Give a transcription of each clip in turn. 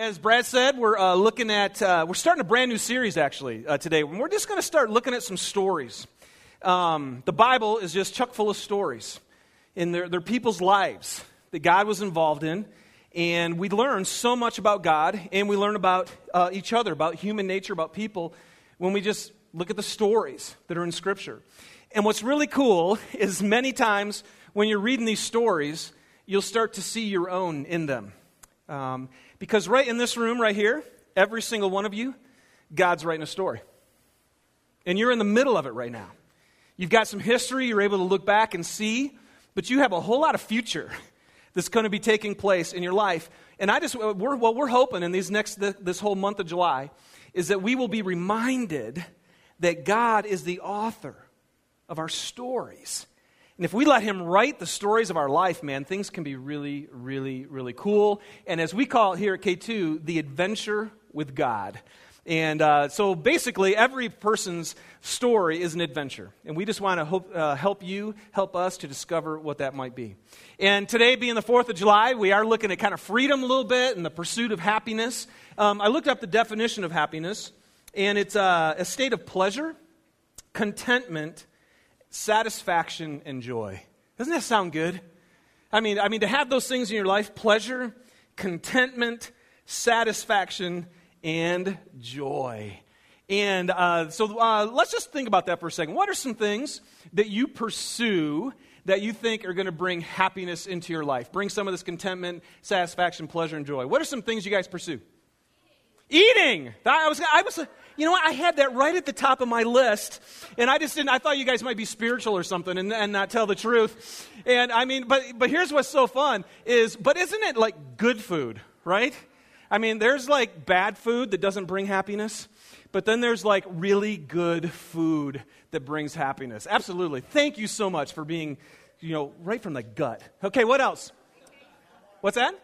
as Brad said, we're uh, looking at, uh, we're starting a brand new series actually uh, today. We're just going to start looking at some stories. Um, the Bible is just chock full of stories, and they're, they're people's lives that God was involved in. And we learn so much about God, and we learn about uh, each other, about human nature, about people, when we just look at the stories that are in Scripture. And what's really cool is many times when you're reading these stories, you'll start to see your own in them. Um, because right in this room, right here, every single one of you, God's writing a story. And you're in the middle of it right now. You've got some history you're able to look back and see, but you have a whole lot of future that's going to be taking place in your life. And I just, uh, we're, what we're hoping in these next, this whole month of July is that we will be reminded that God is the author of our stories. And if we let him write the stories of our life, man, things can be really, really, really cool. And as we call it here at K2, the adventure with God. And uh, so basically, every person's story is an adventure. And we just want to uh, help you, help us to discover what that might be. And today, being the 4th of July, we are looking at kind of freedom a little bit and the pursuit of happiness. Um, I looked up the definition of happiness, and it's uh, a state of pleasure, contentment, satisfaction and joy. Doesn't that sound good? I mean, I mean to have those things in your life, pleasure, contentment, satisfaction, and joy. And uh, so uh, let's just think about that for a second. What are some things that you pursue that you think are going to bring happiness into your life? Bring some of this contentment, satisfaction, pleasure, and joy. What are some things you guys pursue? Eating. I was, I was, you know what? I had that right at the top of my list, and I just didn't. I thought you guys might be spiritual or something and, and not tell the truth. And I mean, but but here's what's so fun is, but isn't it like good food, right? I mean, there's like bad food that doesn't bring happiness, but then there's like really good food that brings happiness. Absolutely. Thank you so much for being, you know, right from the gut. Okay, what else? What's that?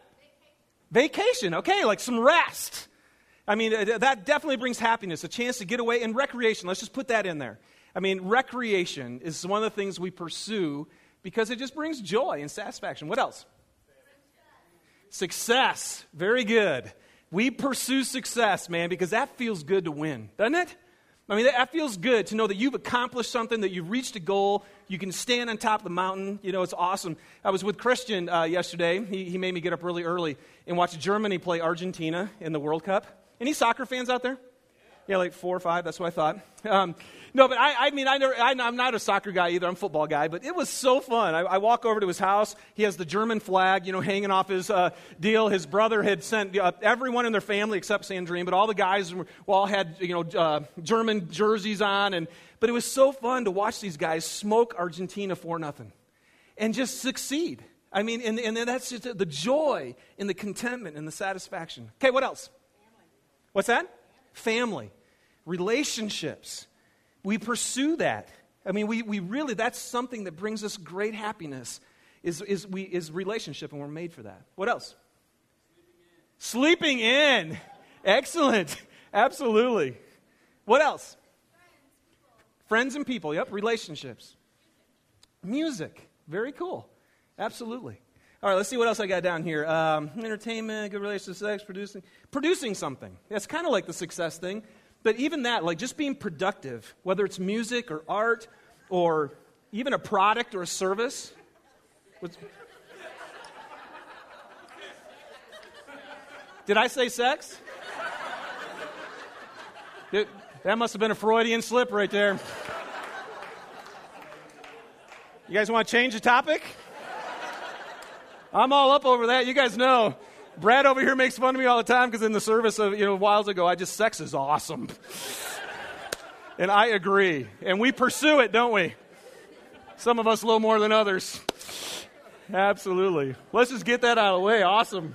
Vacation. Okay, like some rest. I mean, uh, that definitely brings happiness, a chance to get away, and recreation. Let's just put that in there. I mean, recreation is one of the things we pursue because it just brings joy and satisfaction. What else? Success. Very good. We pursue success, man, because that feels good to win, doesn't it? I mean, that feels good to know that you've accomplished something, that you've reached a goal. You can stand on top of the mountain. You know, it's awesome. I was with Christian uh, yesterday. He, he made me get up really early and watch Germany play Argentina in the World Cup. Any soccer fans out there? Yeah, like four or five. That's what I thought. Um, no, but I, I mean, I never, I, am not a soccer guy either. I'm a football guy. But it was so fun. I, I, walk over to his house. He has the German flag, you know, hanging off his uh, deal. His brother had sent uh, everyone in their family except Sandrine, but all the guys were, all had, you know, uh, German jerseys on. And but it was so fun to watch these guys smoke Argentina for nothing, and just succeed. I mean, and, and that's just the joy and the contentment and the satisfaction. Okay, what else? What's that? Family, relationships. We pursue that. I mean, we, we really, that's something that brings us great happiness, is, is, we, is relationship, and we're made for that. What else? Sleeping in. Sleeping in. Excellent. Absolutely. What else? Friends and people. Yep, relationships. Music. Very cool. Absolutely. All right, let's see what else I got down here. Um, entertainment, good relationship, sex, producing, producing something. That's kind of like the success thing. But even that, like just being productive, whether it's music or art or even a product or a service. Did I say sex? Did, that must have been a Freudian slip right there. You guys want to change the topic? I'm all up over that. You guys know. Brad over here makes fun of me all the time because in the service of, you know, whiles ago, I just, sex is awesome. and I agree. And we pursue it, don't we? Some of us a little more than others. Absolutely. Let's just get that out of the way. Awesome.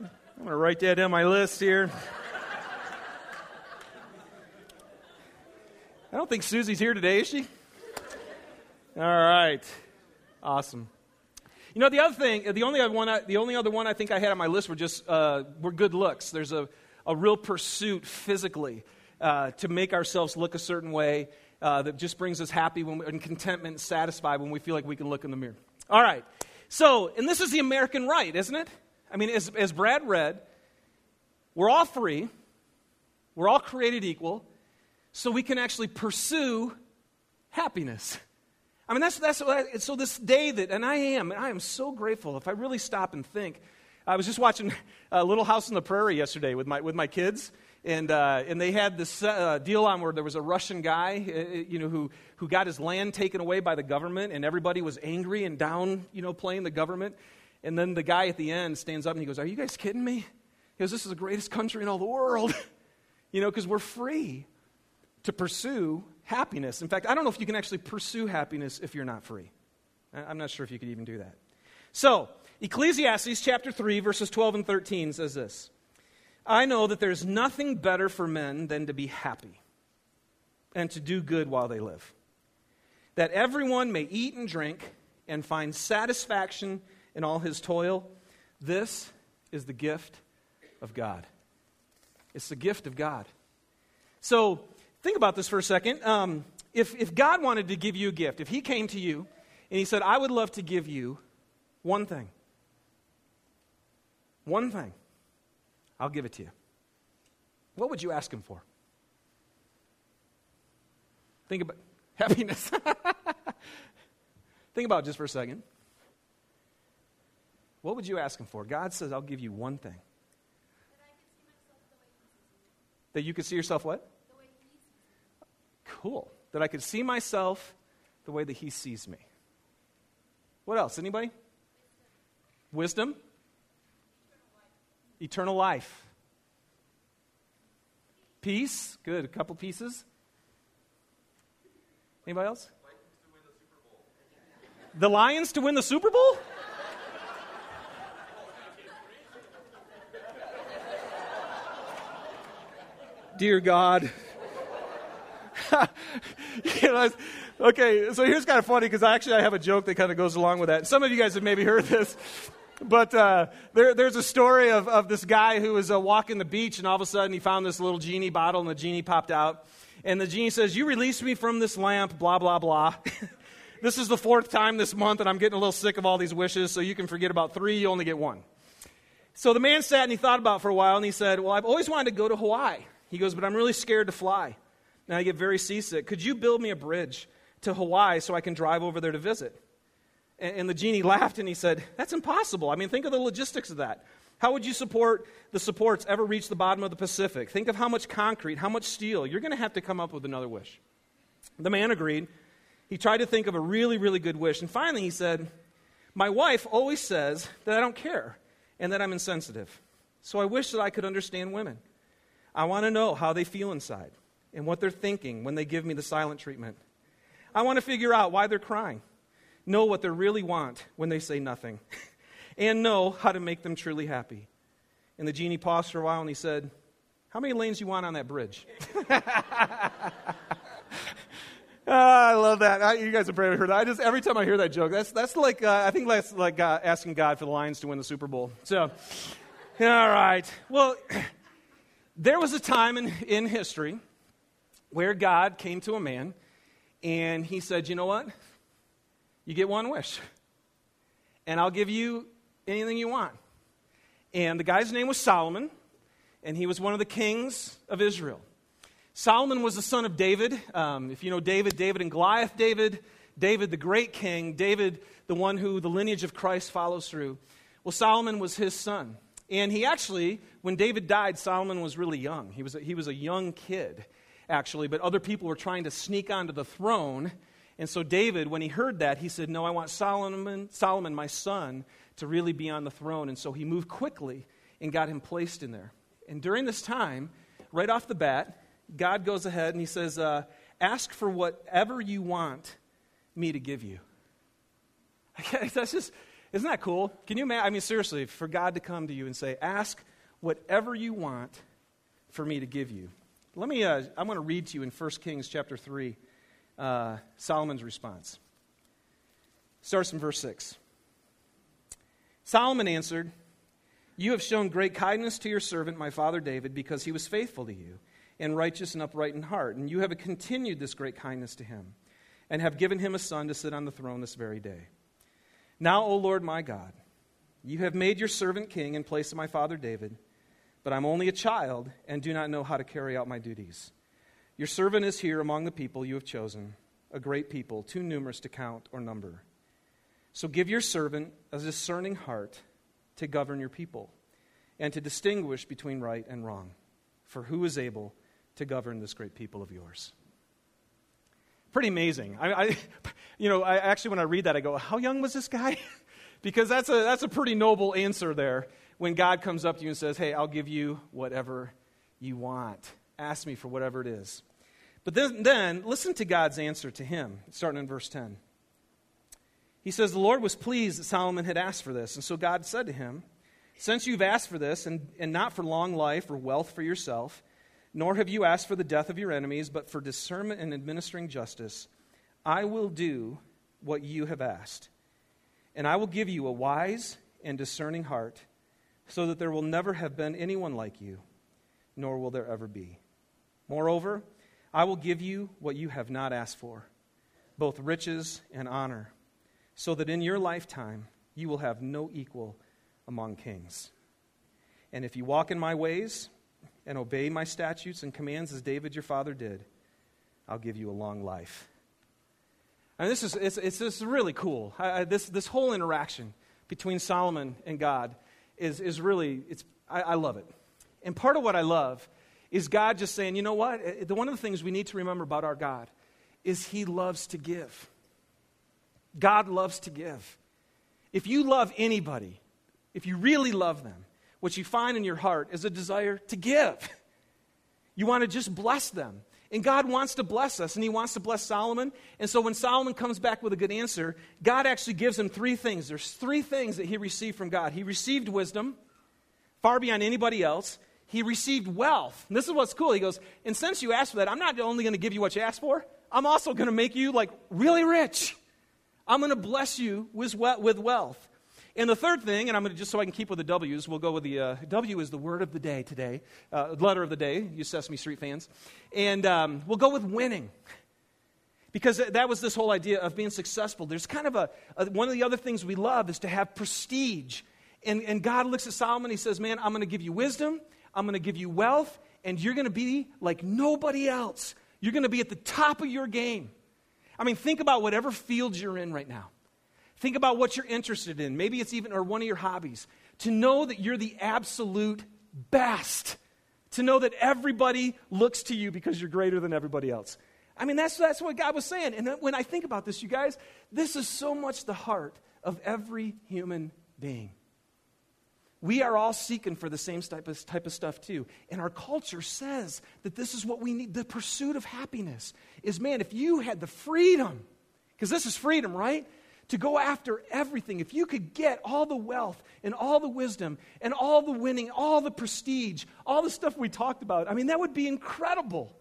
I'm going to write that in my list here. I don't think Susie's here today, is she? All right. Awesome. You know, the other thing, the only other one, I, the only other one I think I had on my list were just uh, were good looks. There's a, a real pursuit physically uh, to make ourselves look a certain way uh, that just brings us happy when, and contentment and satisfied when we feel like we can look in the mirror. All right. So, and this is the American right, isn't it? I mean, as, as Brad read, we're all free, we're all created equal, so we can actually pursue happiness. I mean, that's, that's what I, so this day that, and I am, and I am so grateful if I really stop and think. I was just watching uh, Little House on the Prairie yesterday with my, with my kids, and, uh, and they had this uh, deal on where there was a Russian guy, uh, uh, you know, who, who got his land taken away by the government, and everybody was angry and down, you know, playing the government. And then the guy at the end stands up and he goes, Are you guys kidding me? He goes, This is the greatest country in all the world, you know, because we're free to pursue happiness. In fact, I don't know if you can actually pursue happiness if you're not free. I'm not sure if you could even do that. So, Ecclesiastes chapter 3, verses 12 and 13 says this I know that there's nothing better for men than to be happy and to do good while they live, that everyone may eat and drink and find satisfaction in all his toil. This is the gift of God. It's the gift of God. So, Think about this for a second. Um, if, if God wanted to give you a gift, if He came to you and He said, I would love to give you one thing, one thing, I'll give it to you. What would you ask Him for? Think about happiness. Think about it just for a second. What would you ask Him for? God says, I'll give you one thing. That you could see yourself what? Cool. That I could see myself the way that he sees me. What else? Anybody? Wisdom? Eternal life. Peace? Good. A couple pieces. Anybody else? The Lions to win the Super Bowl? Dear God, you know, okay, so here's kind of funny because actually I have a joke that kind of goes along with that. Some of you guys have maybe heard this. But uh, there, there's a story of, of this guy who was uh, walking the beach, and all of a sudden he found this little genie bottle, and the genie popped out. And the genie says, You released me from this lamp, blah, blah, blah. this is the fourth time this month, and I'm getting a little sick of all these wishes, so you can forget about three, you only get one. So the man sat and he thought about for a while, and he said, Well, I've always wanted to go to Hawaii. He goes, But I'm really scared to fly and I get very seasick. Could you build me a bridge to Hawaii so I can drive over there to visit? And, and the genie laughed and he said, That's impossible. I mean, think of the logistics of that. How would you support the supports ever reach the bottom of the Pacific? Think of how much concrete, how much steel. You're going to have to come up with another wish. The man agreed. He tried to think of a really, really good wish. And finally, he said, My wife always says that I don't care and that I'm insensitive. So I wish that I could understand women. I want to know how they feel inside and what they're thinking when they give me the silent treatment. I want to figure out why they're crying, know what they really want when they say nothing, and know how to make them truly happy. And the genie paused for a while and he said, How many lanes you want on that bridge? Oh, I love that. I, you guys have probably heard that. I just every time I hear that joke, that's that's like uh, I think that's like uh, asking God for the Lions to win the Super Bowl. So, all right. Well, there was a time in in history where God came to a man and he said, You know what? You get one wish, and I'll give you anything you want. And the guy's name was Solomon, and he was one of the kings of Israel. Solomon was the son of David. Um, if you know David, David and Goliath, David, David the great king, David the one who the lineage of Christ follows through. Well, Solomon was his son. And he actually, when David died, Solomon was really young. He was a, he was a young kid actually, but other people were trying to sneak onto the throne. And so David, when he heard that, he said, No, I want Solomon, Solomon, my son, to really be on the throne. And so he moved quickly and got him placed in there. And during this time, right off the bat, God goes ahead and he says, uh, Ask for whatever you want me to give you. That's just, isn't that cool? Can you imagine? I mean, seriously, for God to come to you and say, Ask whatever you want for me to give you. Let me, uh, I'm going to read to you in 1 Kings chapter 3, uh, Solomon's response. Starts in verse 6. Solomon answered, You have shown great kindness to your servant, my father David, because he was faithful to you and righteous and upright in heart. And you have continued this great kindness to him and have given him a son to sit on the throne this very day. Now, O Lord my God, you have made your servant king in place of my father David but I'm only a child and do not know how to carry out my duties. Your servant is here among the people you have chosen, a great people, too numerous to count or number. So give your servant a discerning heart to govern your people and to distinguish between right and wrong. For who is able to govern this great people of yours? Pretty amazing. I, I you know, I actually when I read that, I go, "How young was this guy?" because that's a that's a pretty noble answer there when God comes up to you and says, Hey, I'll give you whatever you want. Ask me for whatever it is. But then, then listen to God's answer to him, starting in verse 10. He says, The Lord was pleased that Solomon had asked for this. And so God said to him, Since you've asked for this, and, and not for long life or wealth for yourself, nor have you asked for the death of your enemies, but for discernment and administering justice, I will do what you have asked. And I will give you a wise and discerning heart so that there will never have been anyone like you, nor will there ever be. Moreover, I will give you what you have not asked for, both riches and honor, so that in your lifetime you will have no equal among kings. And if you walk in my ways and obey my statutes and commands as David your father did, I'll give you a long life. And this is it's, it's, it's really cool. I, I, this, this whole interaction between Solomon and God is, is really, it's, I, I love it. And part of what I love is God just saying, you know what? Eh, one of the things we need to remember about our God is He loves to give. God loves to give. If you love anybody, if you really love them, what you find in your heart is a desire to give. You want to just bless them. And God wants to bless us, and He wants to bless Solomon. And so when Solomon comes back with a good answer, God actually gives him three things. There's three things that he received from God. He received wisdom, far beyond anybody else. He received wealth. And this is what's cool. He goes, And since you asked for that, I'm not only going to give you what you asked for, I'm also going to make you like really rich. I'm going to bless you with, with wealth. And the third thing, and I'm going to just so I can keep with the W's, we'll go with the uh, W is the word of the day today, uh, letter of the day, you Sesame Street fans. And um, we'll go with winning. Because that was this whole idea of being successful. There's kind of a, a one of the other things we love is to have prestige. And, and God looks at Solomon, he says, Man, I'm going to give you wisdom, I'm going to give you wealth, and you're going to be like nobody else. You're going to be at the top of your game. I mean, think about whatever field you're in right now. Think about what you're interested in. Maybe it's even or one of your hobbies. To know that you're the absolute best. To know that everybody looks to you because you're greater than everybody else. I mean, that's, that's what God was saying. And when I think about this, you guys, this is so much the heart of every human being. We are all seeking for the same type of, type of stuff too. And our culture says that this is what we need. The pursuit of happiness is, man, if you had the freedom, because this is freedom, right? To go after everything, if you could get all the wealth and all the wisdom and all the winning, all the prestige, all the stuff we talked about, I mean, that would be incredible.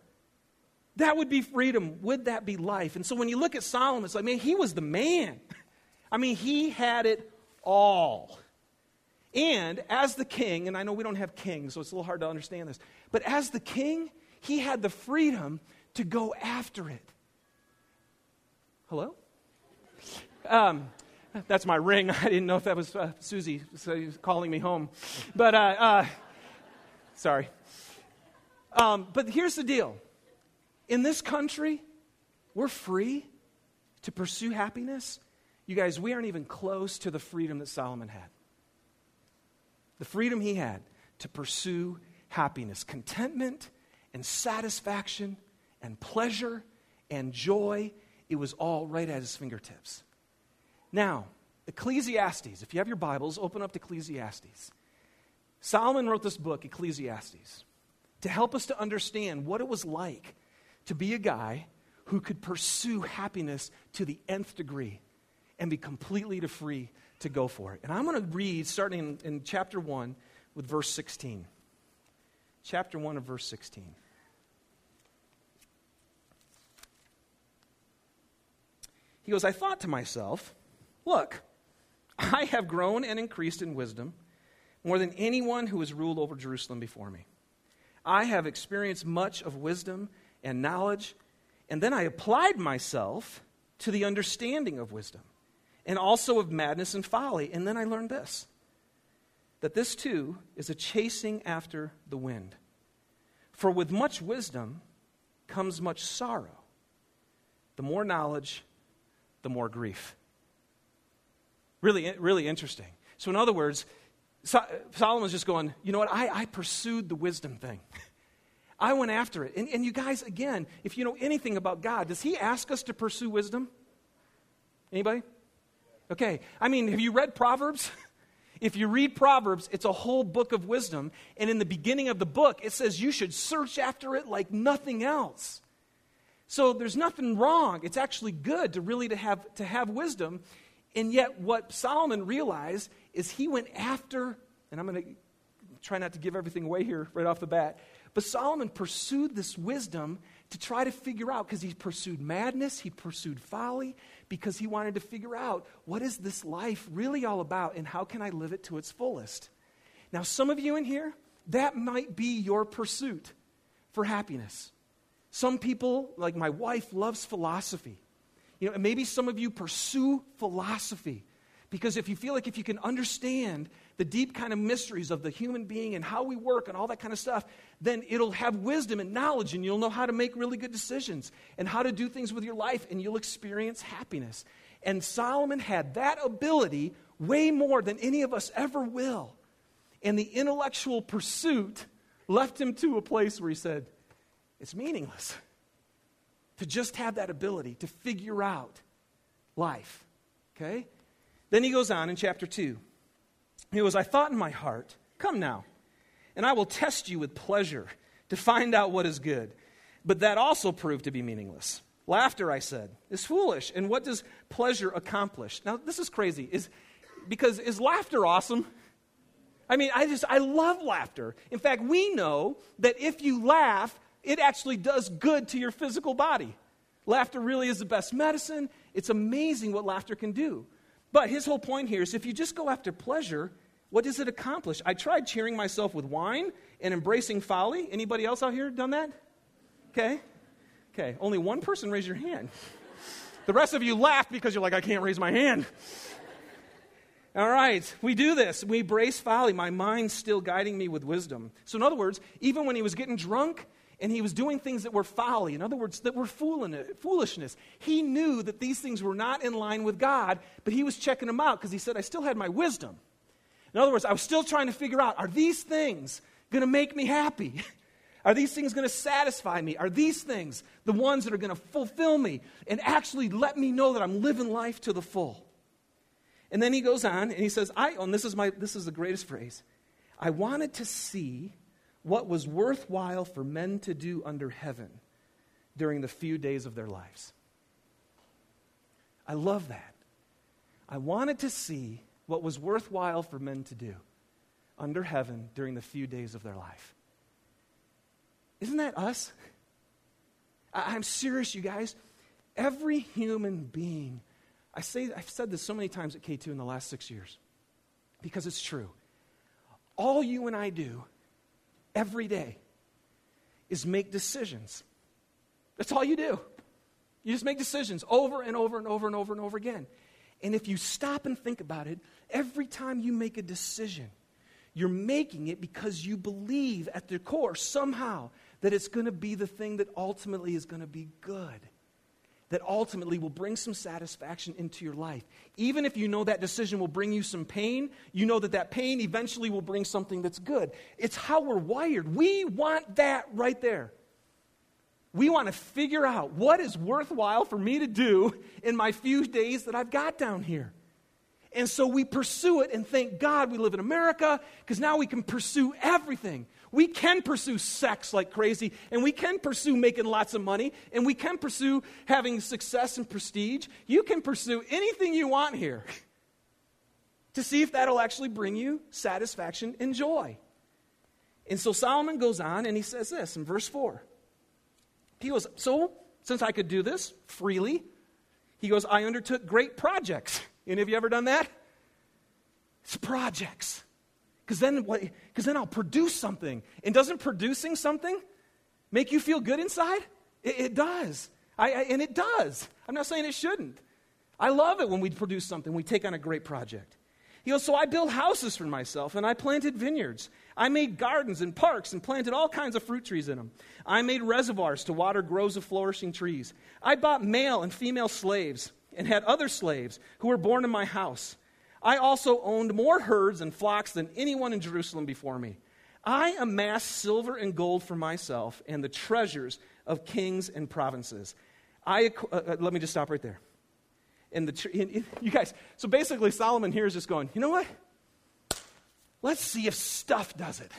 That would be freedom. Would that be life? And so when you look at Solomon, it's like, man, he was the man. I mean, he had it all. And as the king, and I know we don't have kings, so it's a little hard to understand this, but as the king, he had the freedom to go after it. Hello? Um, that's my ring. I didn't know if that was uh, Susie so calling me home. But, uh, uh, sorry. Um, but here's the deal in this country, we're free to pursue happiness. You guys, we aren't even close to the freedom that Solomon had. The freedom he had to pursue happiness, contentment, and satisfaction, and pleasure, and joy. It was all right at his fingertips. Now, Ecclesiastes, if you have your Bibles, open up to Ecclesiastes. Solomon wrote this book, Ecclesiastes, to help us to understand what it was like to be a guy who could pursue happiness to the nth degree and be completely to free to go for it. And I'm going to read, starting in, in chapter 1 with verse 16. Chapter 1 of verse 16. He goes, I thought to myself, Look, I have grown and increased in wisdom more than anyone who has ruled over Jerusalem before me. I have experienced much of wisdom and knowledge, and then I applied myself to the understanding of wisdom and also of madness and folly. And then I learned this that this too is a chasing after the wind. For with much wisdom comes much sorrow. The more knowledge, the more grief. Really, really interesting. So, in other words, Solomon's just going, you know what? I, I pursued the wisdom thing. I went after it. And, and you guys, again, if you know anything about God, does He ask us to pursue wisdom? Anybody? Okay. I mean, have you read Proverbs? If you read Proverbs, it's a whole book of wisdom. And in the beginning of the book, it says you should search after it like nothing else. So there's nothing wrong. It's actually good to really to have, to have wisdom. And yet, what Solomon realized is he went after, and I'm going to try not to give everything away here right off the bat, but Solomon pursued this wisdom to try to figure out, because he pursued madness, he pursued folly, because he wanted to figure out what is this life really all about and how can I live it to its fullest. Now, some of you in here, that might be your pursuit for happiness. Some people, like my wife, loves philosophy. You know, maybe some of you pursue philosophy because if you feel like if you can understand the deep kind of mysteries of the human being and how we work and all that kind of stuff, then it'll have wisdom and knowledge and you'll know how to make really good decisions and how to do things with your life and you'll experience happiness. And Solomon had that ability way more than any of us ever will. And the intellectual pursuit left him to a place where he said, It's meaningless to just have that ability to figure out life. Okay? Then he goes on in chapter 2. He goes, I thought in my heart, come now, and I will test you with pleasure to find out what is good. But that also proved to be meaningless. Laughter, I said, is foolish. And what does pleasure accomplish? Now, this is crazy. Is because is laughter awesome? I mean, I just I love laughter. In fact, we know that if you laugh, it actually does good to your physical body. Laughter really is the best medicine. It's amazing what laughter can do. But his whole point here is if you just go after pleasure, what does it accomplish? I tried cheering myself with wine and embracing folly. Anybody else out here done that? Okay. Okay. Only one person raised your hand. The rest of you laughed because you're like, I can't raise my hand. All right, we do this. We embrace folly. My mind's still guiding me with wisdom. So, in other words, even when he was getting drunk, and he was doing things that were folly, in other words, that were foolishness. He knew that these things were not in line with God, but he was checking them out because he said, I still had my wisdom. In other words, I was still trying to figure out are these things going to make me happy? Are these things going to satisfy me? Are these things the ones that are going to fulfill me and actually let me know that I'm living life to the full? And then he goes on and he says, I, oh, and this is, my, this is the greatest phrase I wanted to see what was worthwhile for men to do under heaven during the few days of their lives. I love that. I wanted to see what was worthwhile for men to do under heaven during the few days of their life. Isn't that us? I- am serious, you guys. Every human being, I say, I've said this so many times at K2 in the last six years because it's true. All you and I do every day is make decisions. That's all you do. You just make decisions over and over and over and over and over again. And if you stop and think about it, every time you make a decision, you're making it because you believe at the core somehow that it's going to be the thing that ultimately is going to be good that ultimately will bring some satisfaction into your life. Even if you know that decision will bring you some pain, you know that that pain eventually will bring something that's good. It's how we're wired. We want that right there. We want to figure out what is worthwhile for me to do in my few days that I've got down here. And so we pursue it and thank God we live in America because now we can pursue everything. We can pursue sex like crazy, and we can pursue making lots of money, and we can pursue having success and prestige. You can pursue anything you want here to see if that'll actually bring you satisfaction and joy. And so Solomon goes on and he says this in verse 4. He goes, So, since I could do this freely, he goes, I undertook great projects. Any of you ever done that? It's projects. Because then, then I'll produce something. And doesn't producing something make you feel good inside? It, it does. I, I, and it does. I'm not saying it shouldn't. I love it when we produce something, we take on a great project. He goes, So I built houses for myself, and I planted vineyards. I made gardens and parks and planted all kinds of fruit trees in them. I made reservoirs to water groves of flourishing trees. I bought male and female slaves and had other slaves who were born in my house. I also owned more herds and flocks than anyone in Jerusalem before me. I amassed silver and gold for myself and the treasures of kings and provinces. I, uh, uh, let me just stop right there. And the, in, in, you guys, so basically Solomon here is just going, you know what? Let's see if stuff does it.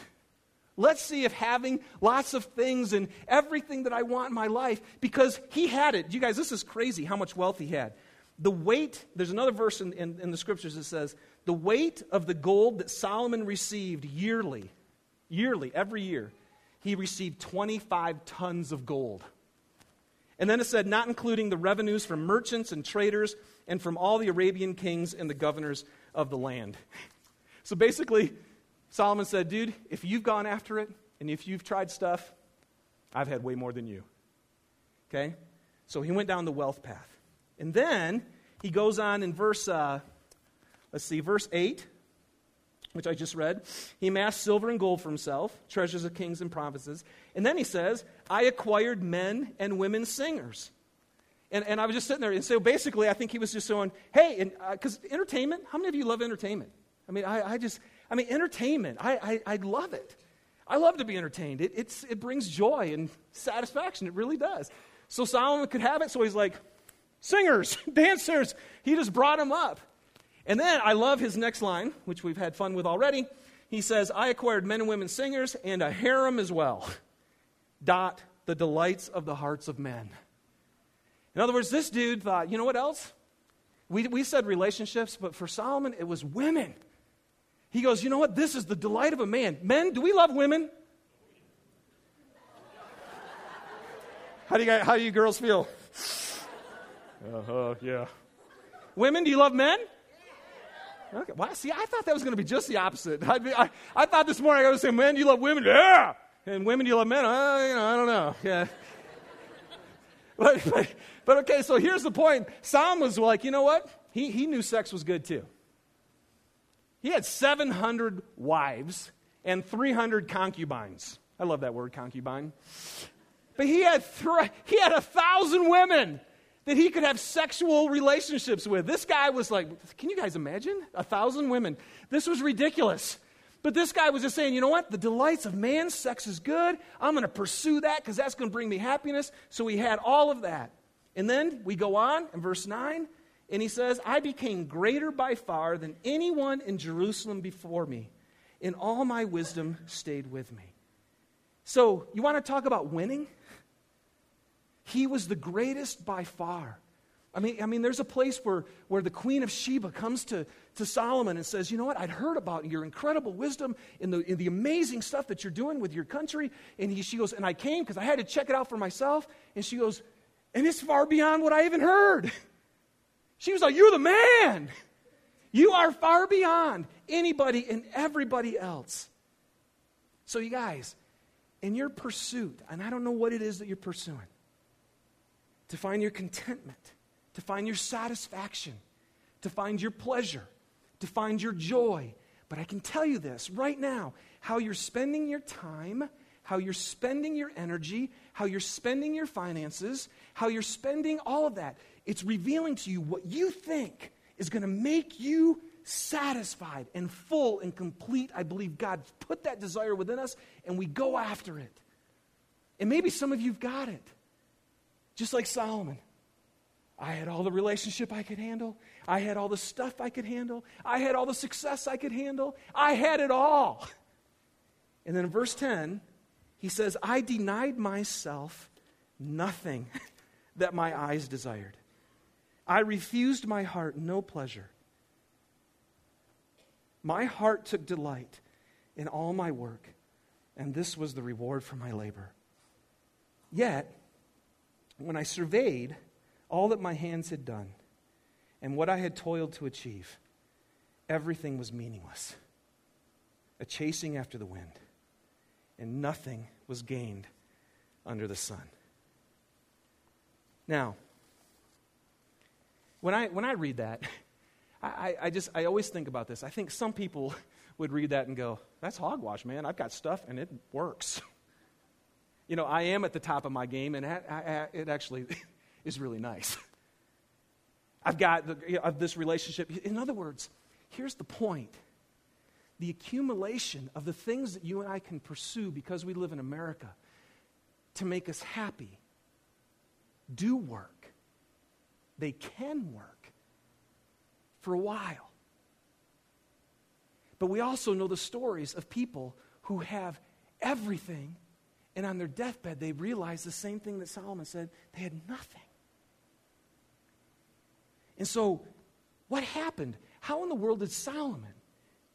Let's see if having lots of things and everything that I want in my life, because he had it. You guys, this is crazy how much wealth he had. The weight, there's another verse in, in, in the scriptures that says, the weight of the gold that Solomon received yearly, yearly, every year, he received 25 tons of gold. And then it said, not including the revenues from merchants and traders and from all the Arabian kings and the governors of the land. So basically, Solomon said, dude, if you've gone after it and if you've tried stuff, I've had way more than you. Okay? So he went down the wealth path. And then he goes on in verse, uh, let's see, verse 8 which I just read. He amassed silver and gold for himself, treasures of kings and provinces. And then he says, I acquired men and women singers. And, and I was just sitting there, and so basically, I think he was just saying, hey, because uh, entertainment, how many of you love entertainment? I mean, I, I just, I mean, entertainment, I, I, I love it. I love to be entertained. It, it's, it brings joy and satisfaction. It really does. So Solomon could have it, so he's like, singers, dancers. He just brought them up. And then I love his next line, which we've had fun with already. He says, I acquired men and women singers and a harem as well. Dot, the delights of the hearts of men. In other words, this dude thought, you know what else? We, we said relationships, but for Solomon, it was women. He goes, you know what? This is the delight of a man. Men, do we love women? How do you, how do you girls feel? Uh huh, yeah. Women, do you love men? Okay. Well, see, I thought that was going to be just the opposite. Be, I, I, thought this morning I was saying, men, do you love women? Yeah. And women, do you love men? Uh, you know, I don't know. Yeah. but, but, but, okay, so here's the point. Solomon was like, you know what? He, he knew sex was good too. He had 700 wives and 300 concubines. I love that word, concubine. But he had, th- he had a thousand women that he could have sexual relationships with. This guy was like, can you guys imagine? A thousand women. This was ridiculous. But this guy was just saying, you know what? The delights of man, sex is good. I'm going to pursue that because that's going to bring me happiness. So he had all of that. And then we go on in verse 9, and he says, I became greater by far than anyone in Jerusalem before me, and all my wisdom stayed with me. So, you want to talk about winning? He was the greatest by far. I mean, I mean, there's a place where, where the Queen of Sheba comes to, to Solomon and says, You know what? I'd heard about your incredible wisdom in the, in the amazing stuff that you're doing with your country. And he, she goes, And I came because I had to check it out for myself. And she goes, And it's far beyond what I even heard. She was like, You're the man. You are far beyond anybody and everybody else. So, you guys, in your pursuit, and I don't know what it is that you're pursuing, to find your contentment, to find your satisfaction, to find your pleasure, to find your joy. But I can tell you this right now how you're spending your time, how you're spending your energy, how you're spending your finances, how you're spending all of that. It's revealing to you what you think is going to make you satisfied and full and complete. I believe God put that desire within us and we go after it. And maybe some of you've got it. Just like Solomon. I had all the relationship I could handle. I had all the stuff I could handle. I had all the success I could handle. I had it all. And then in verse 10, he says, I denied myself nothing that my eyes desired. I refused my heart no pleasure. My heart took delight in all my work, and this was the reward for my labor. Yet, when I surveyed all that my hands had done and what I had toiled to achieve, everything was meaningless, a chasing after the wind, and nothing was gained under the sun. Now, when I, when I read that, I, I just, I always think about this. I think some people would read that and go, that's hogwash, man. I've got stuff and it works. You know, I am at the top of my game and I, I, it actually is really nice. I've got the, you know, this relationship. In other words, here's the point the accumulation of the things that you and I can pursue because we live in America to make us happy do work. They can work for a while. But we also know the stories of people who have everything, and on their deathbed, they realized the same thing that Solomon said they had nothing. And so, what happened? How in the world did Solomon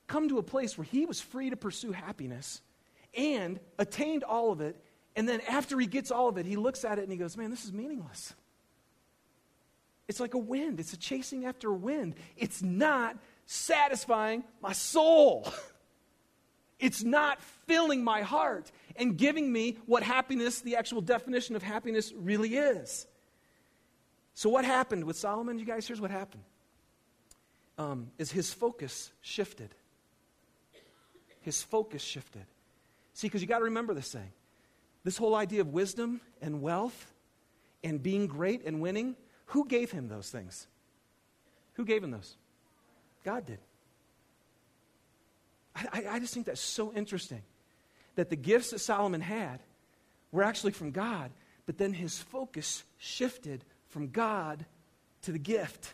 come to a place where he was free to pursue happiness and attained all of it? And then, after he gets all of it, he looks at it and he goes, Man, this is meaningless. It's like a wind, it's a chasing after a wind. It's not satisfying my soul. It's not filling my heart and giving me what happiness, the actual definition of happiness, really is. So, what happened with Solomon, you guys? Here's what happened um, is his focus shifted. His focus shifted. See, because you got to remember this thing. This whole idea of wisdom and wealth and being great and winning, who gave him those things? Who gave him those? God did. I, I, just think that's so interesting that the gifts that Solomon had were actually from God, but then his focus shifted from God to the gift.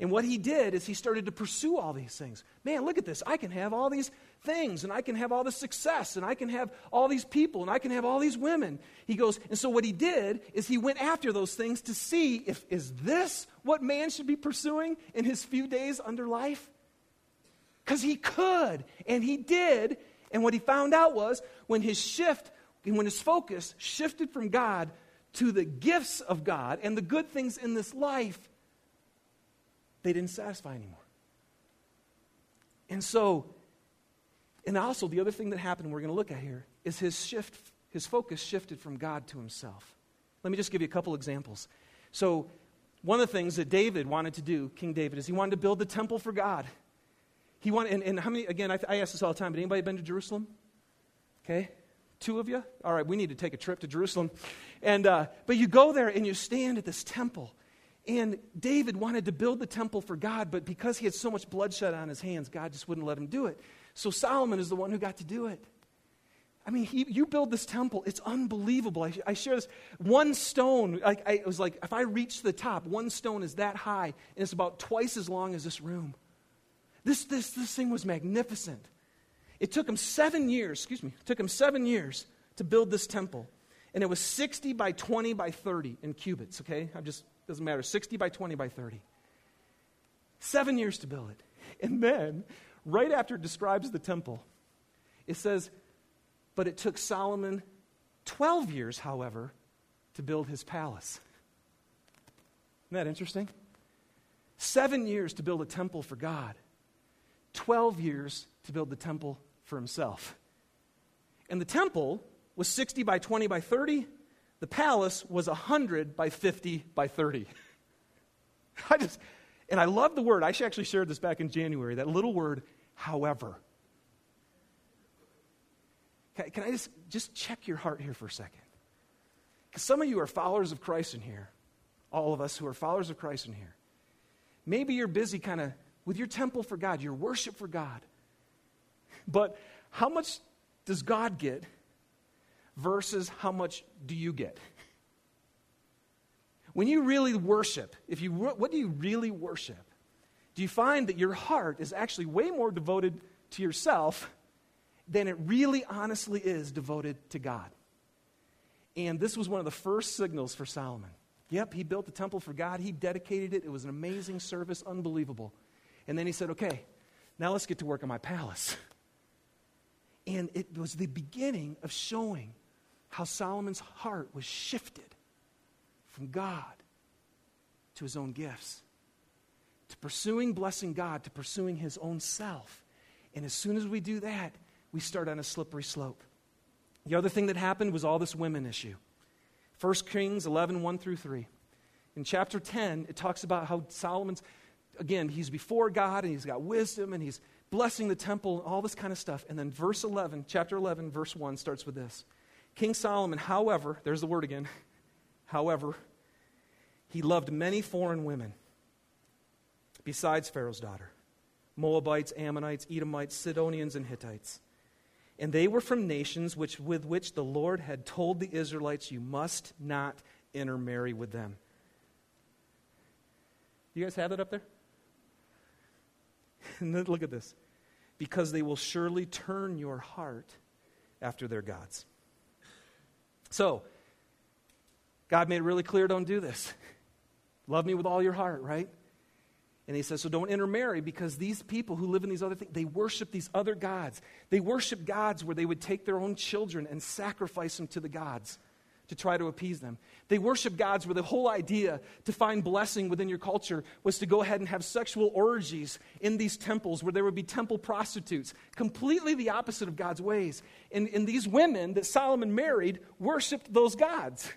And what he did is he started to pursue all these things. Man, look at this. I can have all these things, and I can have all this success, and I can have all these people, and I can have all these women. He goes, and so what he did is he went after those things to see if is this what man should be pursuing in his few days under life? Because he could, and he did. And what he found out was when his shift, when his focus shifted from God to the gifts of God and the good things in this life, they didn't satisfy anymore. And so, and also the other thing that happened we're going to look at here is his shift, his focus shifted from God to himself. Let me just give you a couple examples. So, one of the things that David wanted to do, King David, is he wanted to build the temple for God. He wanted, and, and how many, again, I, I ask this all the time, but anybody been to Jerusalem? Okay, Two of you? All right, we need to take a trip to Jerusalem. And, uh, but you go there and you stand at this temple. And David wanted to build the temple for God, but because he had so much bloodshed on his hands, God just wouldn't let him do it. So Solomon is the one who got to do it. I mean, he, you build this temple, it's unbelievable. I, I share this. One stone, I, I, it was like, if I reach the top, one stone is that high, and it's about twice as long as this room. This, this, this thing was magnificent. It took him seven years, excuse me, it took him seven years to build this temple. And it was 60 by 20 by 30 in cubits, okay? I'm just, doesn't matter, 60 by 20 by 30. Seven years to build it. And then, right after it describes the temple, it says, but it took Solomon 12 years, however, to build his palace. Isn't that interesting? Seven years to build a temple for God, 12 years to build the temple for himself. And the temple was 60 by 20 by 30. The palace was 100 by 50 by 30. I just, and I love the word. I actually shared this back in January, that little word, however. Can, I just, just check your heart here for a second? Because some of you are followers of Christ in here, all of us who are followers of Christ in here. Maybe you're busy kind of with your temple for God, your worship for God. But how much does God get versus how much do you get? When you really worship, if you what do you really worship? Do you find that your heart is actually way more devoted to yourself than it really honestly is devoted to God? And this was one of the first signals for Solomon. Yep, he built the temple for God. He dedicated it. It was an amazing service, unbelievable. And then he said, okay, now let's get to work on my palace. And it was the beginning of showing how Solomon's heart was shifted from God to his own gifts, to pursuing blessing God, to pursuing his own self. And as soon as we do that, we start on a slippery slope. The other thing that happened was all this women issue. 1 Kings 11, 1 through 3. In chapter 10, it talks about how Solomon's, again, he's before God and he's got wisdom and he's blessing the temple and all this kind of stuff. And then verse 11, chapter 11, verse 1 starts with this King Solomon, however, there's the word again, however, he loved many foreign women besides Pharaoh's daughter Moabites, Ammonites, Edomites, Sidonians, and Hittites. And they were from nations which, with which the Lord had told the Israelites, You must not intermarry with them. You guys have that up there? And look at this. Because they will surely turn your heart after their gods. So, God made it really clear don't do this. Love me with all your heart, right? And he says, so don't intermarry because these people who live in these other things, they worship these other gods. They worship gods where they would take their own children and sacrifice them to the gods to try to appease them. They worship gods where the whole idea to find blessing within your culture was to go ahead and have sexual orgies in these temples where there would be temple prostitutes. Completely the opposite of God's ways. And, and these women that Solomon married worshiped those gods.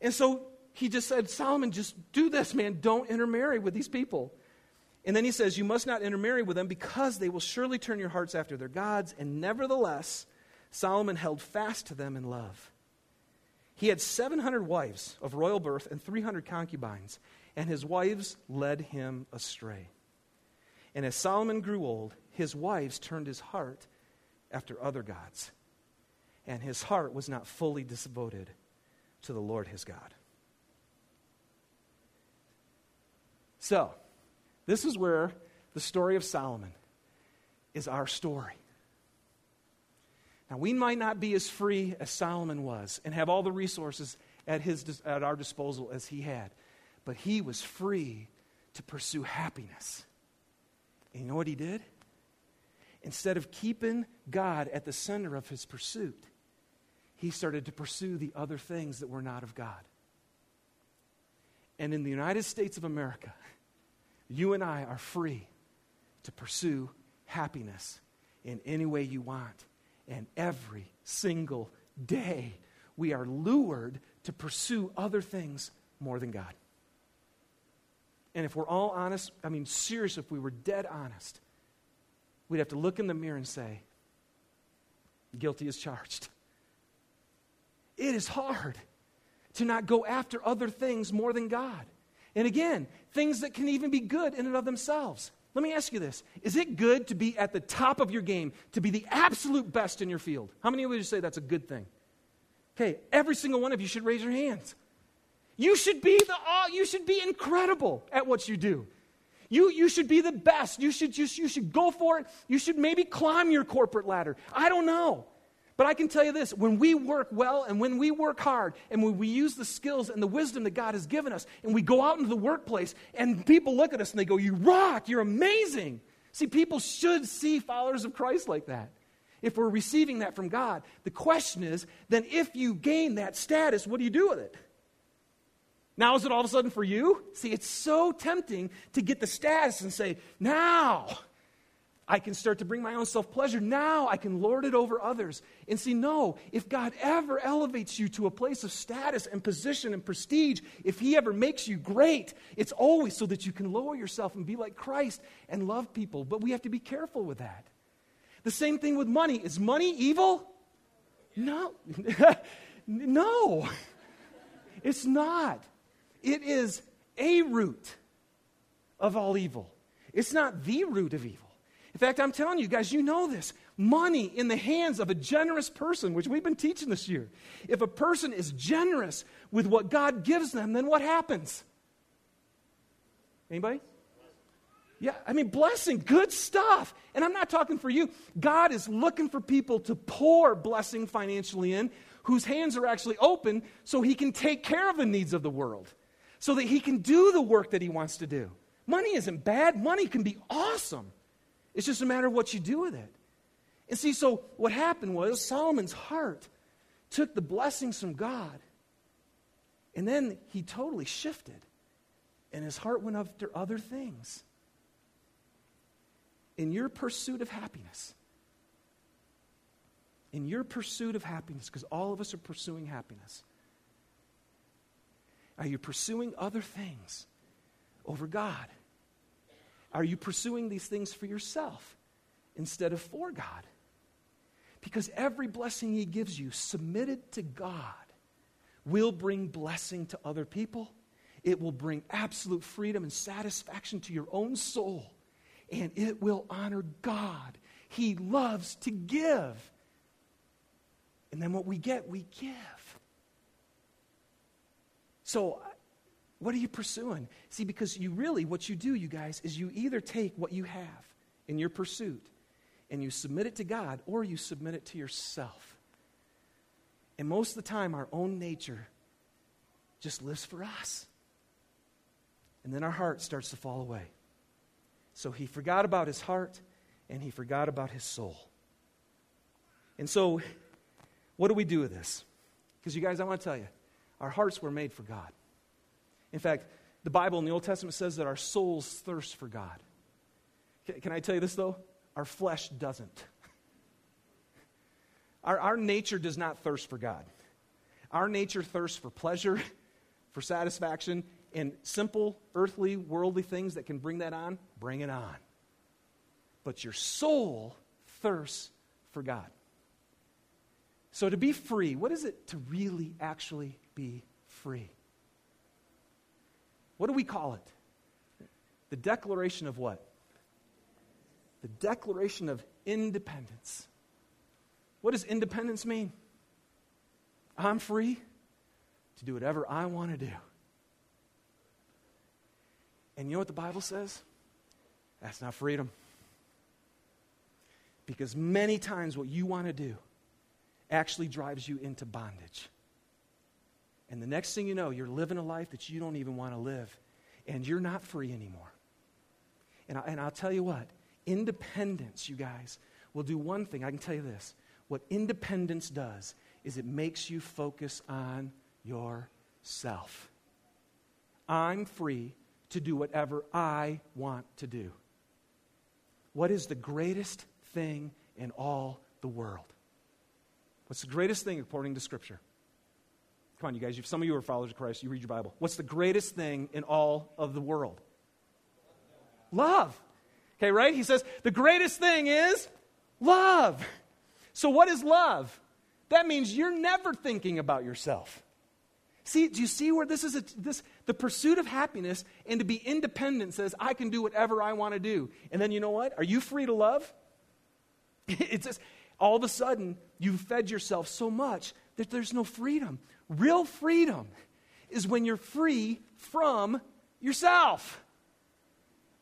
And so he just said, Solomon, just do this, man. Don't intermarry with these people. And then he says, You must not intermarry with them because they will surely turn your hearts after their gods. And nevertheless, Solomon held fast to them in love. He had 700 wives of royal birth and 300 concubines, and his wives led him astray. And as Solomon grew old, his wives turned his heart after other gods, and his heart was not fully devoted to the Lord his God. So, this is where the story of Solomon is our story. Now, we might not be as free as Solomon was and have all the resources at, his, at our disposal as he had, but he was free to pursue happiness. And you know what he did? Instead of keeping God at the center of his pursuit, he started to pursue the other things that were not of God. And in the United States of America, you and I are free to pursue happiness in any way you want. And every single day, we are lured to pursue other things more than God. And if we're all honest, I mean, serious, if we were dead honest, we'd have to look in the mirror and say, guilty as charged. It is hard to not go after other things more than God. And again, things that can even be good in and of themselves. Let me ask you this Is it good to be at the top of your game, to be the absolute best in your field? How many of you say that's a good thing? Okay, every single one of you should raise your hands. You should be the all, you should be incredible at what you do. You, you should be the best. You should just you should go for it. You should maybe climb your corporate ladder. I don't know. But I can tell you this when we work well and when we work hard and when we use the skills and the wisdom that God has given us and we go out into the workplace and people look at us and they go, You rock, you're amazing. See, people should see followers of Christ like that. If we're receiving that from God, the question is then if you gain that status, what do you do with it? Now, is it all of a sudden for you? See, it's so tempting to get the status and say, Now, I can start to bring my own self pleasure. Now I can lord it over others. And see, no, if God ever elevates you to a place of status and position and prestige, if He ever makes you great, it's always so that you can lower yourself and be like Christ and love people. But we have to be careful with that. The same thing with money. Is money evil? No. no. It's not. It is a root of all evil. It's not the root of evil. In fact, I'm telling you guys, you know this. Money in the hands of a generous person, which we've been teaching this year. If a person is generous with what God gives them, then what happens? Anybody? Yeah, I mean, blessing, good stuff. And I'm not talking for you. God is looking for people to pour blessing financially in whose hands are actually open so he can take care of the needs of the world, so that he can do the work that he wants to do. Money isn't bad, money can be awesome. It's just a matter of what you do with it. And see, so what happened was Solomon's heart took the blessings from God, and then he totally shifted, and his heart went after other things. In your pursuit of happiness, in your pursuit of happiness, because all of us are pursuing happiness, Are you pursuing other things over God? Are you pursuing these things for yourself instead of for God? Because every blessing He gives you, submitted to God, will bring blessing to other people. It will bring absolute freedom and satisfaction to your own soul. And it will honor God. He loves to give. And then what we get, we give. So, what are you pursuing? See, because you really, what you do, you guys, is you either take what you have in your pursuit and you submit it to God or you submit it to yourself. And most of the time, our own nature just lives for us. And then our heart starts to fall away. So he forgot about his heart and he forgot about his soul. And so, what do we do with this? Because, you guys, I want to tell you, our hearts were made for God. In fact, the Bible in the Old Testament says that our souls thirst for God. Can, I tell you this, though? Our flesh doesn't. Our, our nature does not thirst for God. Our nature thirsts for pleasure, for satisfaction, and simple, earthly, worldly things that can bring that on, bring it on. But your soul thirsts for God. So, to be free, what is it to really actually be free? What do we call it? The declaration of what? The declaration of independence. What does independence mean? I'm free to do whatever I want to do. And you know what the Bible says? That's not freedom. Because many times what you want to do actually drives you into bondage. And the next thing you know, you're living a life that you don't even want to live, and you're not free anymore. And, I, and I'll tell you what, independence, you guys, will do one thing. I can tell you this. What independence does is it makes you focus on yourself. I'm free to do whatever I want to do. What is the greatest thing in all the world? What's the greatest thing according to Scripture? Come on, you guys. If some of you are followers of Christ. You read your Bible. What's the greatest thing in all of the world? Love. Okay, right? He says the greatest thing is love. So, what is love? That means you're never thinking about yourself. See, do you see where this is? A, this the pursuit of happiness and to be independent says I can do whatever I want to do. And then you know what? Are you free to love? It's just all of a sudden you've fed yourself so much that there's no freedom. Real freedom is when you're free from yourself.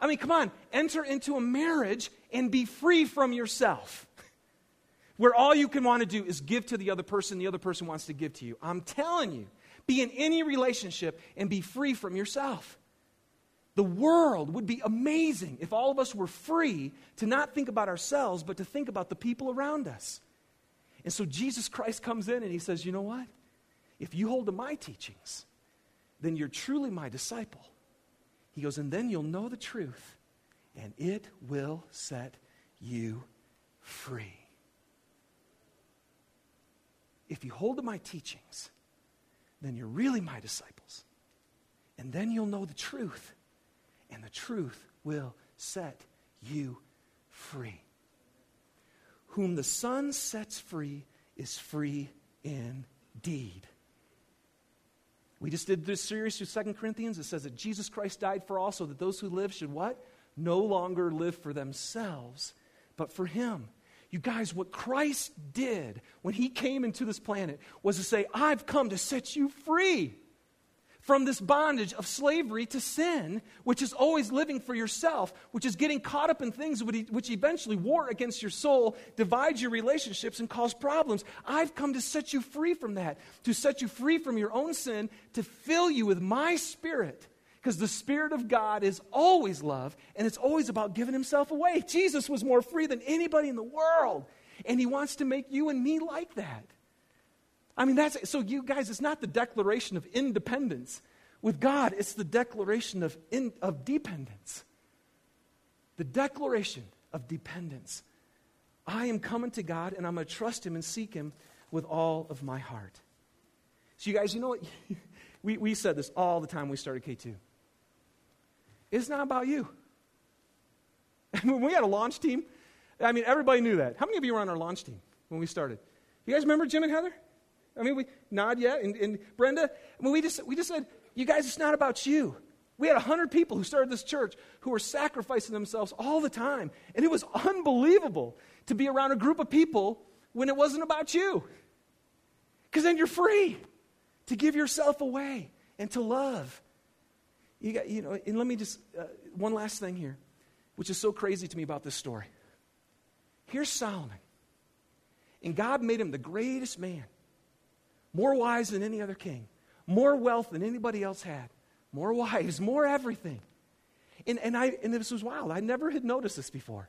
I mean, come on, enter into a marriage and be free from yourself. Where all you can want to do is give to the other person, the other person wants to give to you. I'm telling you, be in any relationship and be free from yourself. The world would be amazing if all of us were free to not think about ourselves, but to think about the people around us. And so Jesus Christ comes in and he says, You know what? If you hold to my teachings, then you're truly my disciple. He goes, And then you'll know the truth, and it will set you free. If you hold to my teachings, then you're really my disciples. And then you'll know the truth, and the truth will set you free. Whom the Son sets free is free indeed. We just did this series through Second Corinthians. It says that Jesus Christ died for all so that those who live should what? No longer live for themselves, but for Him. You guys, what Christ did when He came into this planet was to say, I've come to set you free from this bondage of slavery to sin, which is always living for yourself, which is getting caught up in things which eventually war against your soul, divide your relationships, and cause problems. I've come to set you free from that, to set you free from your own sin, to fill you with my spirit. Because the Spirit of God is always love, and it's always about giving Himself away. Jesus was more free than anybody in the world, and He wants to make you and me like that. I mean, that's so you guys, it's not the declaration of independence. With God, it's the declaration of, in, of dependence. The declaration of dependence. I am coming to God and I'm going to trust Him and seek Him with all of my heart. So, you guys, you know what? we, we said this all the time we started K2. It's not about you. when we had a launch team, I mean, everybody knew that. How many of you were on our launch team when we started? You guys remember Jim and Heather? I mean, we nod yet, and, and Brenda. I mean, we just we just said, you guys, it's not about you. We had 100 people who started this church who were sacrificing themselves all the time. And it was unbelievable to be around a group of people when it wasn't about you. Because then you're free to give yourself away and to love. You, got, you know, and let me just, uh, one last thing here, which is so crazy to me about this story. Here's Solomon. And God made him the greatest man, more wise than any other king, more wealth than anybody else had more wives, more everything. And, and, I, and this was wild. I never had noticed this before.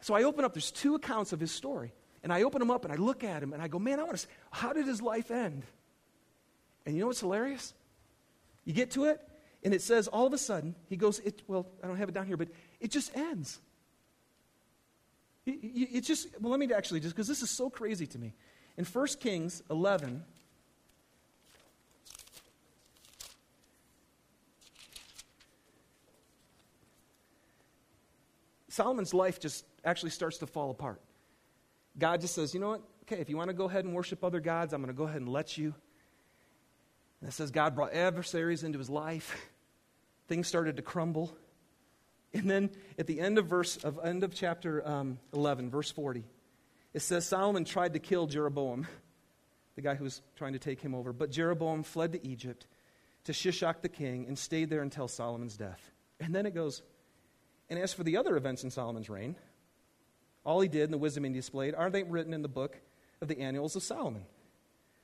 So I open up, there's two accounts of his story. And I open them up and I look at him and I go, man, I want to see, how did his life end? And you know what's hilarious? You get to it, and it says all of a sudden, he goes, it, well, I don't have it down here, but it just ends. It, it just, well, let me actually just, because this is so crazy to me. In 1 Kings 11, Solomon's life just actually starts to fall apart. God just says, you know what? Okay, if you want to go ahead and worship other gods, I'm going to go ahead and let you. And it says God brought adversaries into his life. Things started to crumble. And then at the end of verse of end of chapter um, 11, verse 40, it says Solomon tried to kill Jeroboam, the guy who was trying to take him over. But Jeroboam fled to Egypt to Shishak the king and stayed there until Solomon's death. And then it goes, and as for the other events in Solomon's reign, all he did and the wisdom he displayed, are they written in the book of the Annals of Solomon?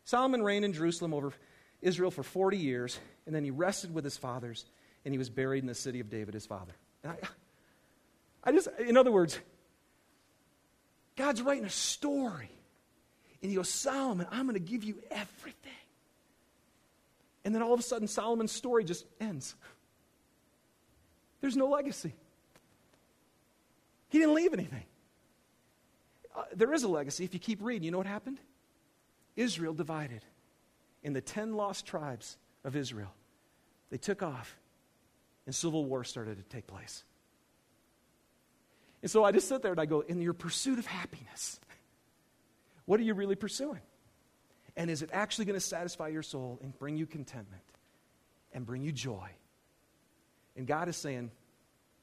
Solomon reigned in Jerusalem over Israel for 40 years, and then he rested with his fathers, and he was buried in the city of David, his father. I, I just, in other words, God's writing a story. And he goes, Solomon, I'm going to give you everything. And then all of a sudden, Solomon's story just ends. There's no legacy. He didn't leave anything. Uh, there is a legacy. If you keep reading, you know what happened? Israel divided. In the 10 lost tribes of Israel, they took off, and civil war started to take place. And so I just sit there and I go, in your pursuit of happiness, what are you really pursuing? And is it actually going to satisfy your soul and bring you contentment and bring you joy? And God is saying,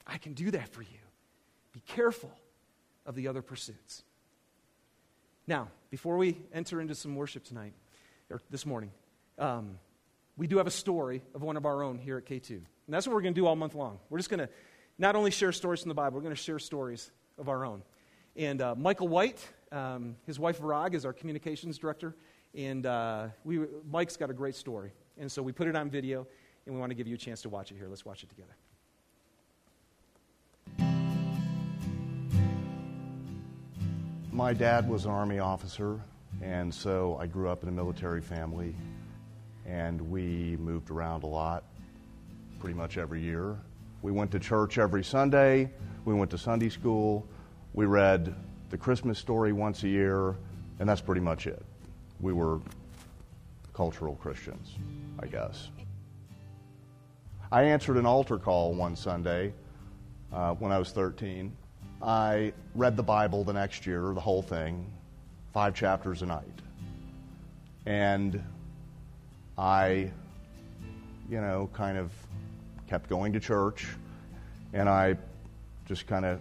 I can do that for you. Be careful of the other pursuits. Now, before we enter into some worship tonight, or this morning, um, we do have a story of one of our own here at K2. And that's what we're going to do all month long. We're just going to not only share stories from the Bible, we're going to share stories of our own. And uh, Michael White, um, his wife Varag, is our communications director. And uh, we, Mike's got a great story. And so we put it on video, and we want to give you a chance to watch it here. Let's watch it together. My dad was an Army officer, and so I grew up in a military family, and we moved around a lot, pretty much every year. We went to church every Sunday, we went to Sunday school, we read the Christmas story once a year, and that's pretty much it. We were cultural Christians, I guess. I answered an altar call one Sunday uh, when I was 13 I read the Bible the next year, the whole thing, five chapters a night. And I, you know, kind of kept going to church, and I just kind of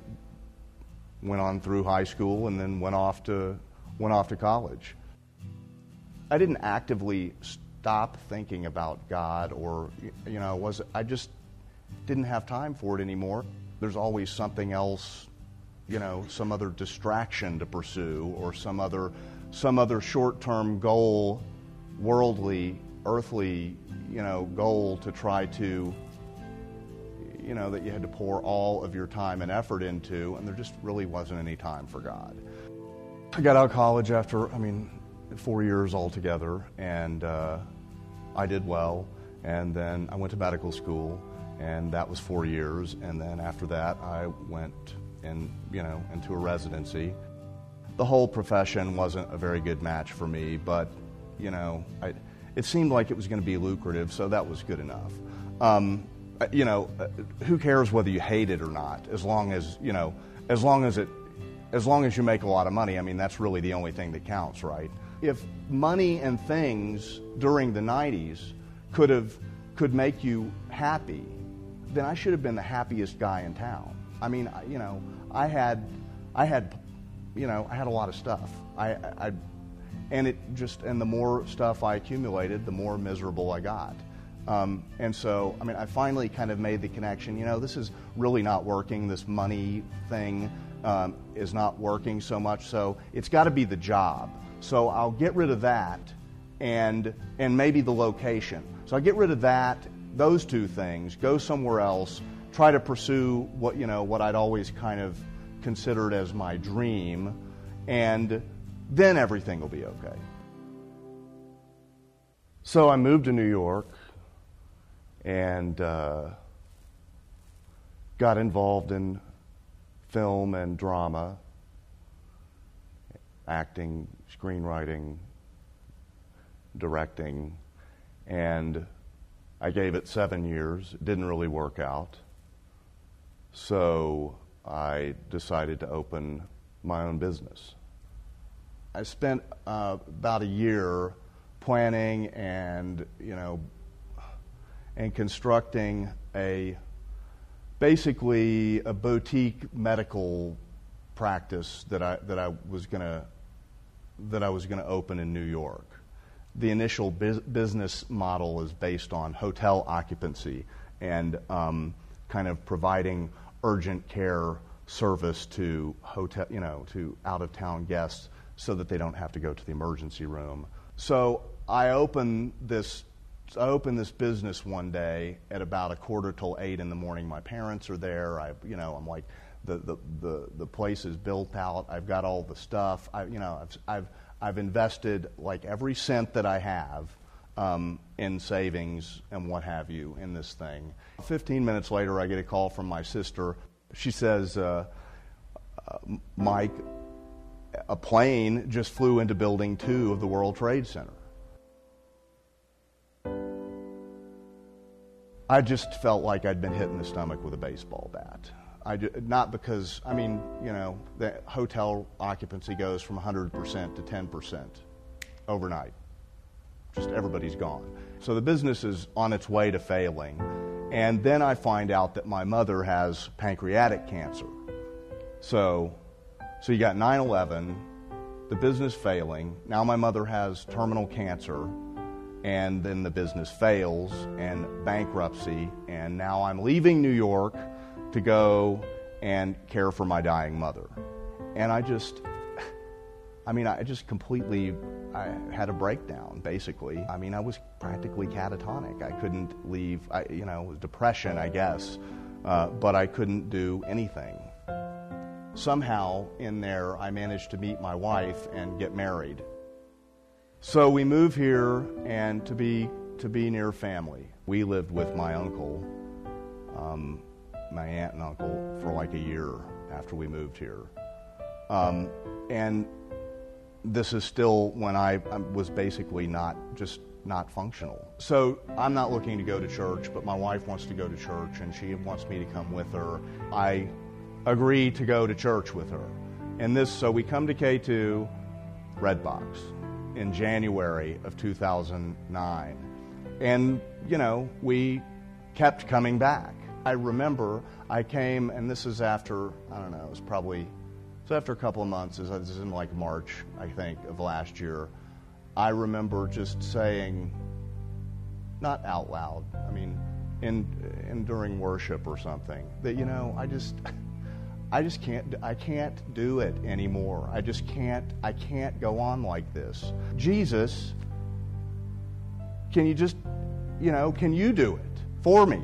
went on through high school and then went off to went off to college. I didn't actively stop thinking about God or you know was I just didn't have time for it anymore. There's always something else you know, some other distraction to pursue or some other, some other short-term goal, worldly, earthly, you know, goal to try to, you know, that you had to pour all of your time and effort into, and there just really wasn't any time for God. I got out of college after, I mean, four years altogether, and uh, I did well. And then I went to medical school, and that was four years. And then after that, I went in, you know, into a residency. The whole profession wasn't a very good match for me, but, you know, I, it seemed like it was going to be lucrative, so that was good enough. Um, you know, uh, who cares whether you hate it or not, as long as you know, as long as it, as long as you make a lot of money. I mean, that's really the only thing that counts, right? If money and things during the '90s could have could make you happy, then I should have been the happiest guy in town. I mean, you know, I had, I had, you know, I had a lot of stuff. I, I, and it just, and the more stuff I accumulated, the more miserable I got. Um, and so, I mean, I finally kind of made the connection. You know, this is really not working. This money thing um, is not working so much. So it's got to be the job. So I'll get rid of that, and and maybe the location. So I get rid of that, those two things, go somewhere else, try to pursue what you know what I'd always kind of considered as my dream, and then everything will be okay. So I moved to New York and uh, got involved in film and drama, acting, screenwriting, directing, and I gave it seven years. It didn't really work out. So I decided to open my own business. I spent uh, about a year planning and, you know, and constructing a basically a boutique medical practice that I that I was gonna that I was gonna open in New York. The initial business model is based on hotel occupancy and um, kind of providing urgent care service to hotel, you know, to out of town guests so that they don't have to go to the emergency room. So I opened this I opened this business one day at about a quarter till eight in the morning. My parents are there. I, you know, I'm like, the, the, the, the place is built out. I've got all the stuff. I, you know, I've, I've, I've invested like every cent that I have um, in savings and what have you in this thing. 15 minutes later, I get a call from my sister. She says, uh, uh, Mike, a plane just flew into building two of the World Trade Center. I just felt like I'd been hit in the stomach with a baseball bat. I, not because, I mean, you know, the hotel occupancy goes from 100% to 10% overnight. Just everybody's gone. So the business is on its way to failing. And then I find out that my mother has pancreatic cancer. So, so you got 9 11, the business failing. Now my mother has terminal cancer and then the business fails and bankruptcy, and now I'm leaving New York to go and care for my dying mother. And I just, I mean, I just completely, I had a breakdown, basically. I mean, I was practically catatonic. I couldn't leave, I, you know, it was depression, I guess, uh, but I couldn't do anything. Somehow in there, I managed to meet my wife and get married. So we move here and to be to be near family. We lived with my uncle, um, my aunt and uncle, for like a year after we moved here. Um, and this is still when I, was basically not just not functional. So I'm not looking to go to church, but my wife wants to go to church and she wants me to come with her. I agree to go to church with her. And this, so we come to K2, Redbox in January of 2009. And, you know, we kept coming back. I remember I came, and this is after, I don't know, it was probably, so after a couple of months, this is in like March, I think, of last year. I remember just saying, not out loud, I mean, in, in during worship or something, that, you know, I just. I just can't I can't do it anymore. I just can't I can't go on like this. Jesus, can you just you know, can you do it for me?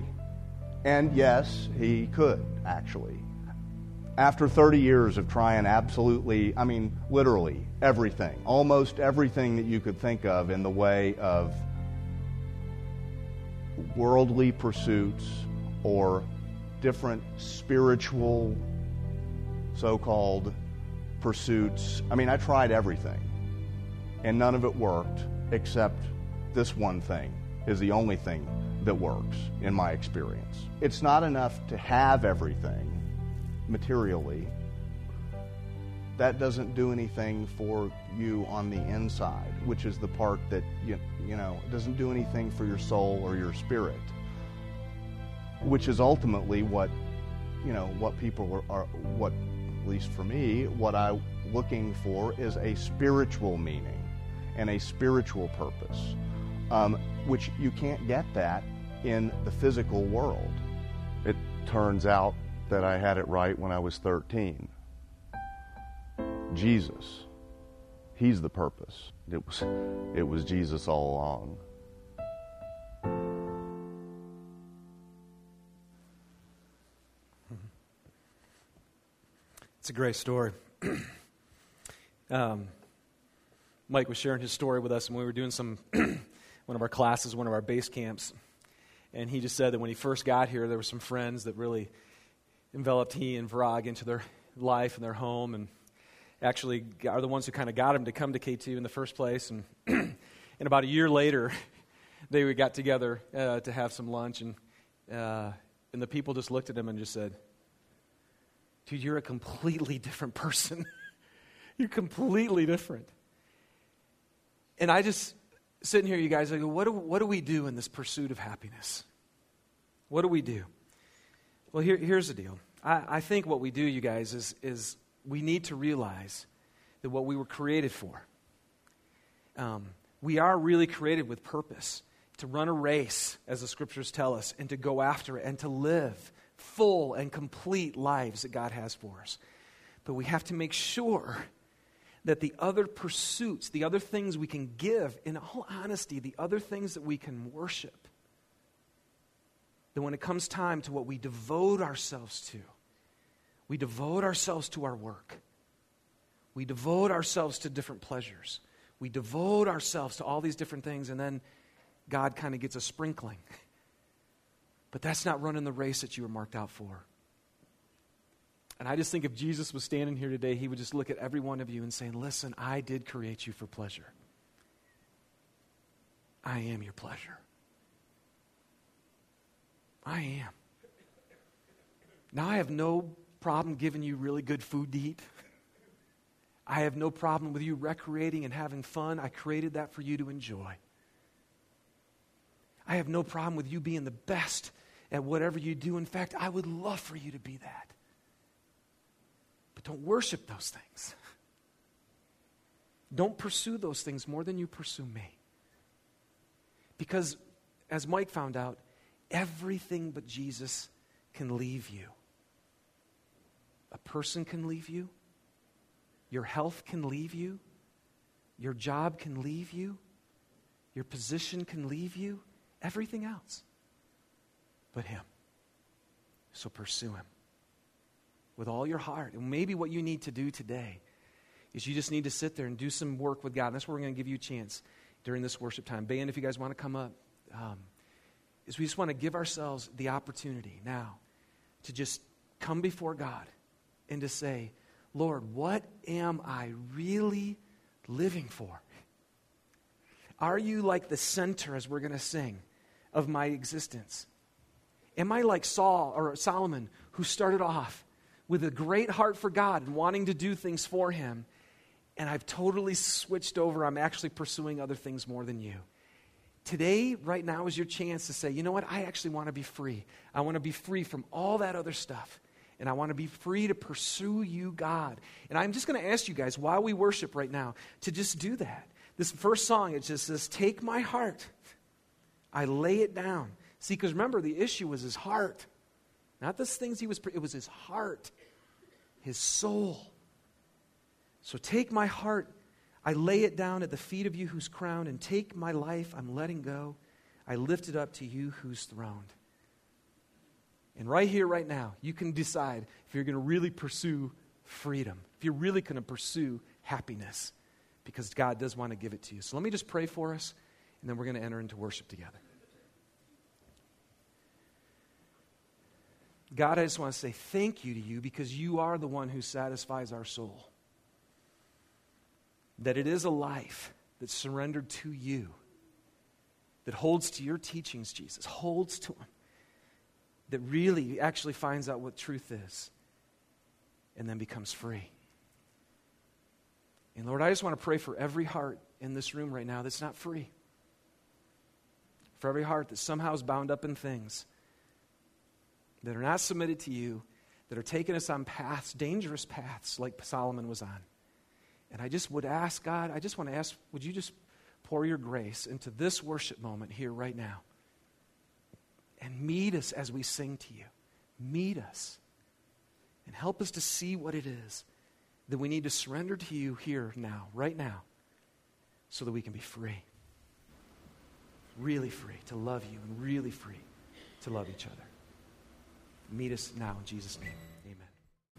And yes, he could actually. After 30 years of trying absolutely, I mean, literally everything, almost everything that you could think of in the way of worldly pursuits or different spiritual so called pursuits. I mean, I tried everything, and none of it worked except this one thing is the only thing that works in my experience. It's not enough to have everything materially. That doesn't do anything for you on the inside, which is the part that you, you know, doesn't do anything for your soul or your spirit, which is ultimately what you know what people are, are what at least for me what I'm looking for is a spiritual meaning and a spiritual purpose, um, which you can't get that in the physical world. It turns out that I had it right when I was 13. Jesus, He's the purpose. It was, it was Jesus all along. It's a great story. um, Mike was sharing his story with us when we were doing some one of our classes, one of our base camps, and he just said that when he first got here, there were some friends that really enveloped he and Vrog into their life and their home, and actually are the ones who kind of got him to come to K2 in the first place. And, and about a year later, they got together uh, to have some lunch, and uh, and the people just looked at him and just said, dude, you're a completely different person. you're completely different. And I just, sitting here, you guys, I go, what do, what do we do in this pursuit of happiness? What do we do? Well, here, here's the deal. I, I think what we do, you guys, is, is we need to realize that what we were created for. Um, we are really created with purpose to run a race, as the scriptures tell us, and to go after it and to live full and complete lives that God has for us. But we have to make sure that the other pursuits, the other things we can give, in all honesty, the other things that we can worship, that when it comes time to what we devote ourselves to, we devote ourselves to our work. We devote ourselves to different pleasures. We devote ourselves to all these different things, and then God kind of gets a sprinkling. But that's not running the race that you were marked out for. And I just think if Jesus was standing here today, he would just look at every one of you and say, Listen, I did create you for pleasure. I am your pleasure. I am. Now, I have no problem giving you really good food to eat. I have no problem with you recreating and having fun. I created that for you to enjoy. I have no problem with you being the best at whatever you do. In fact, I would love for you to be that. But don't worship those things. Don't pursue those things more than you pursue me. Because, as Mike found out, everything but Jesus can leave you. A person can leave you. Your health can leave you. Your job can leave you. Your position can leave you. Everything else but Him. So pursue Him with all your heart. And maybe what you need to do today is you just need to sit there and do some work with God. And that's where we're going to give you a chance during this worship time. Band, if you guys want to come up, um, is we just want to give ourselves the opportunity now to just come before God and to say, Lord, what am I really living for? Are you like the center, as we're going to sing, of my existence? Am I like Saul or Solomon, who started off with a great heart for God and wanting to do things for him, and I've totally switched over? I'm actually pursuing other things more than you. Today, right now, is your chance to say, you know what? I actually want to be free. I want to be free from all that other stuff. And I want to be free to pursue you, God. And I'm just going to ask you guys, while we worship right now, to just do that. This first song, it just says, Take my heart, I lay it down. See, because remember, the issue was his heart. Not the things he was, it was his heart, his soul. So take my heart, I lay it down at the feet of you who's crowned, and take my life, I'm letting go. I lift it up to you who's throned. And right here, right now, you can decide if you're going to really pursue freedom, if you're really going to pursue happiness, because God does want to give it to you. So let me just pray for us, and then we're going to enter into worship together. God, I just want to say thank you to you because you are the one who satisfies our soul. That it is a life that's surrendered to you. that holds to your teachings, Jesus, holds to them, that really actually finds out what truth is, and then becomes free. And Lord, I just want to pray for every heart in this room right now that's not free. For every heart that somehow is bound up in things that are not submitted to you, that are taking us on paths, dangerous paths like Solomon was on. And I just would ask, God, I just want to ask, would you just pour your grace into this worship moment here right now? And meet us as we sing to you. Meet us. And help us to see what it is that we need to surrender to you here now, right now, so that we can be free. Really free to love you and really free to love each other. Meet us now in Jesus' name.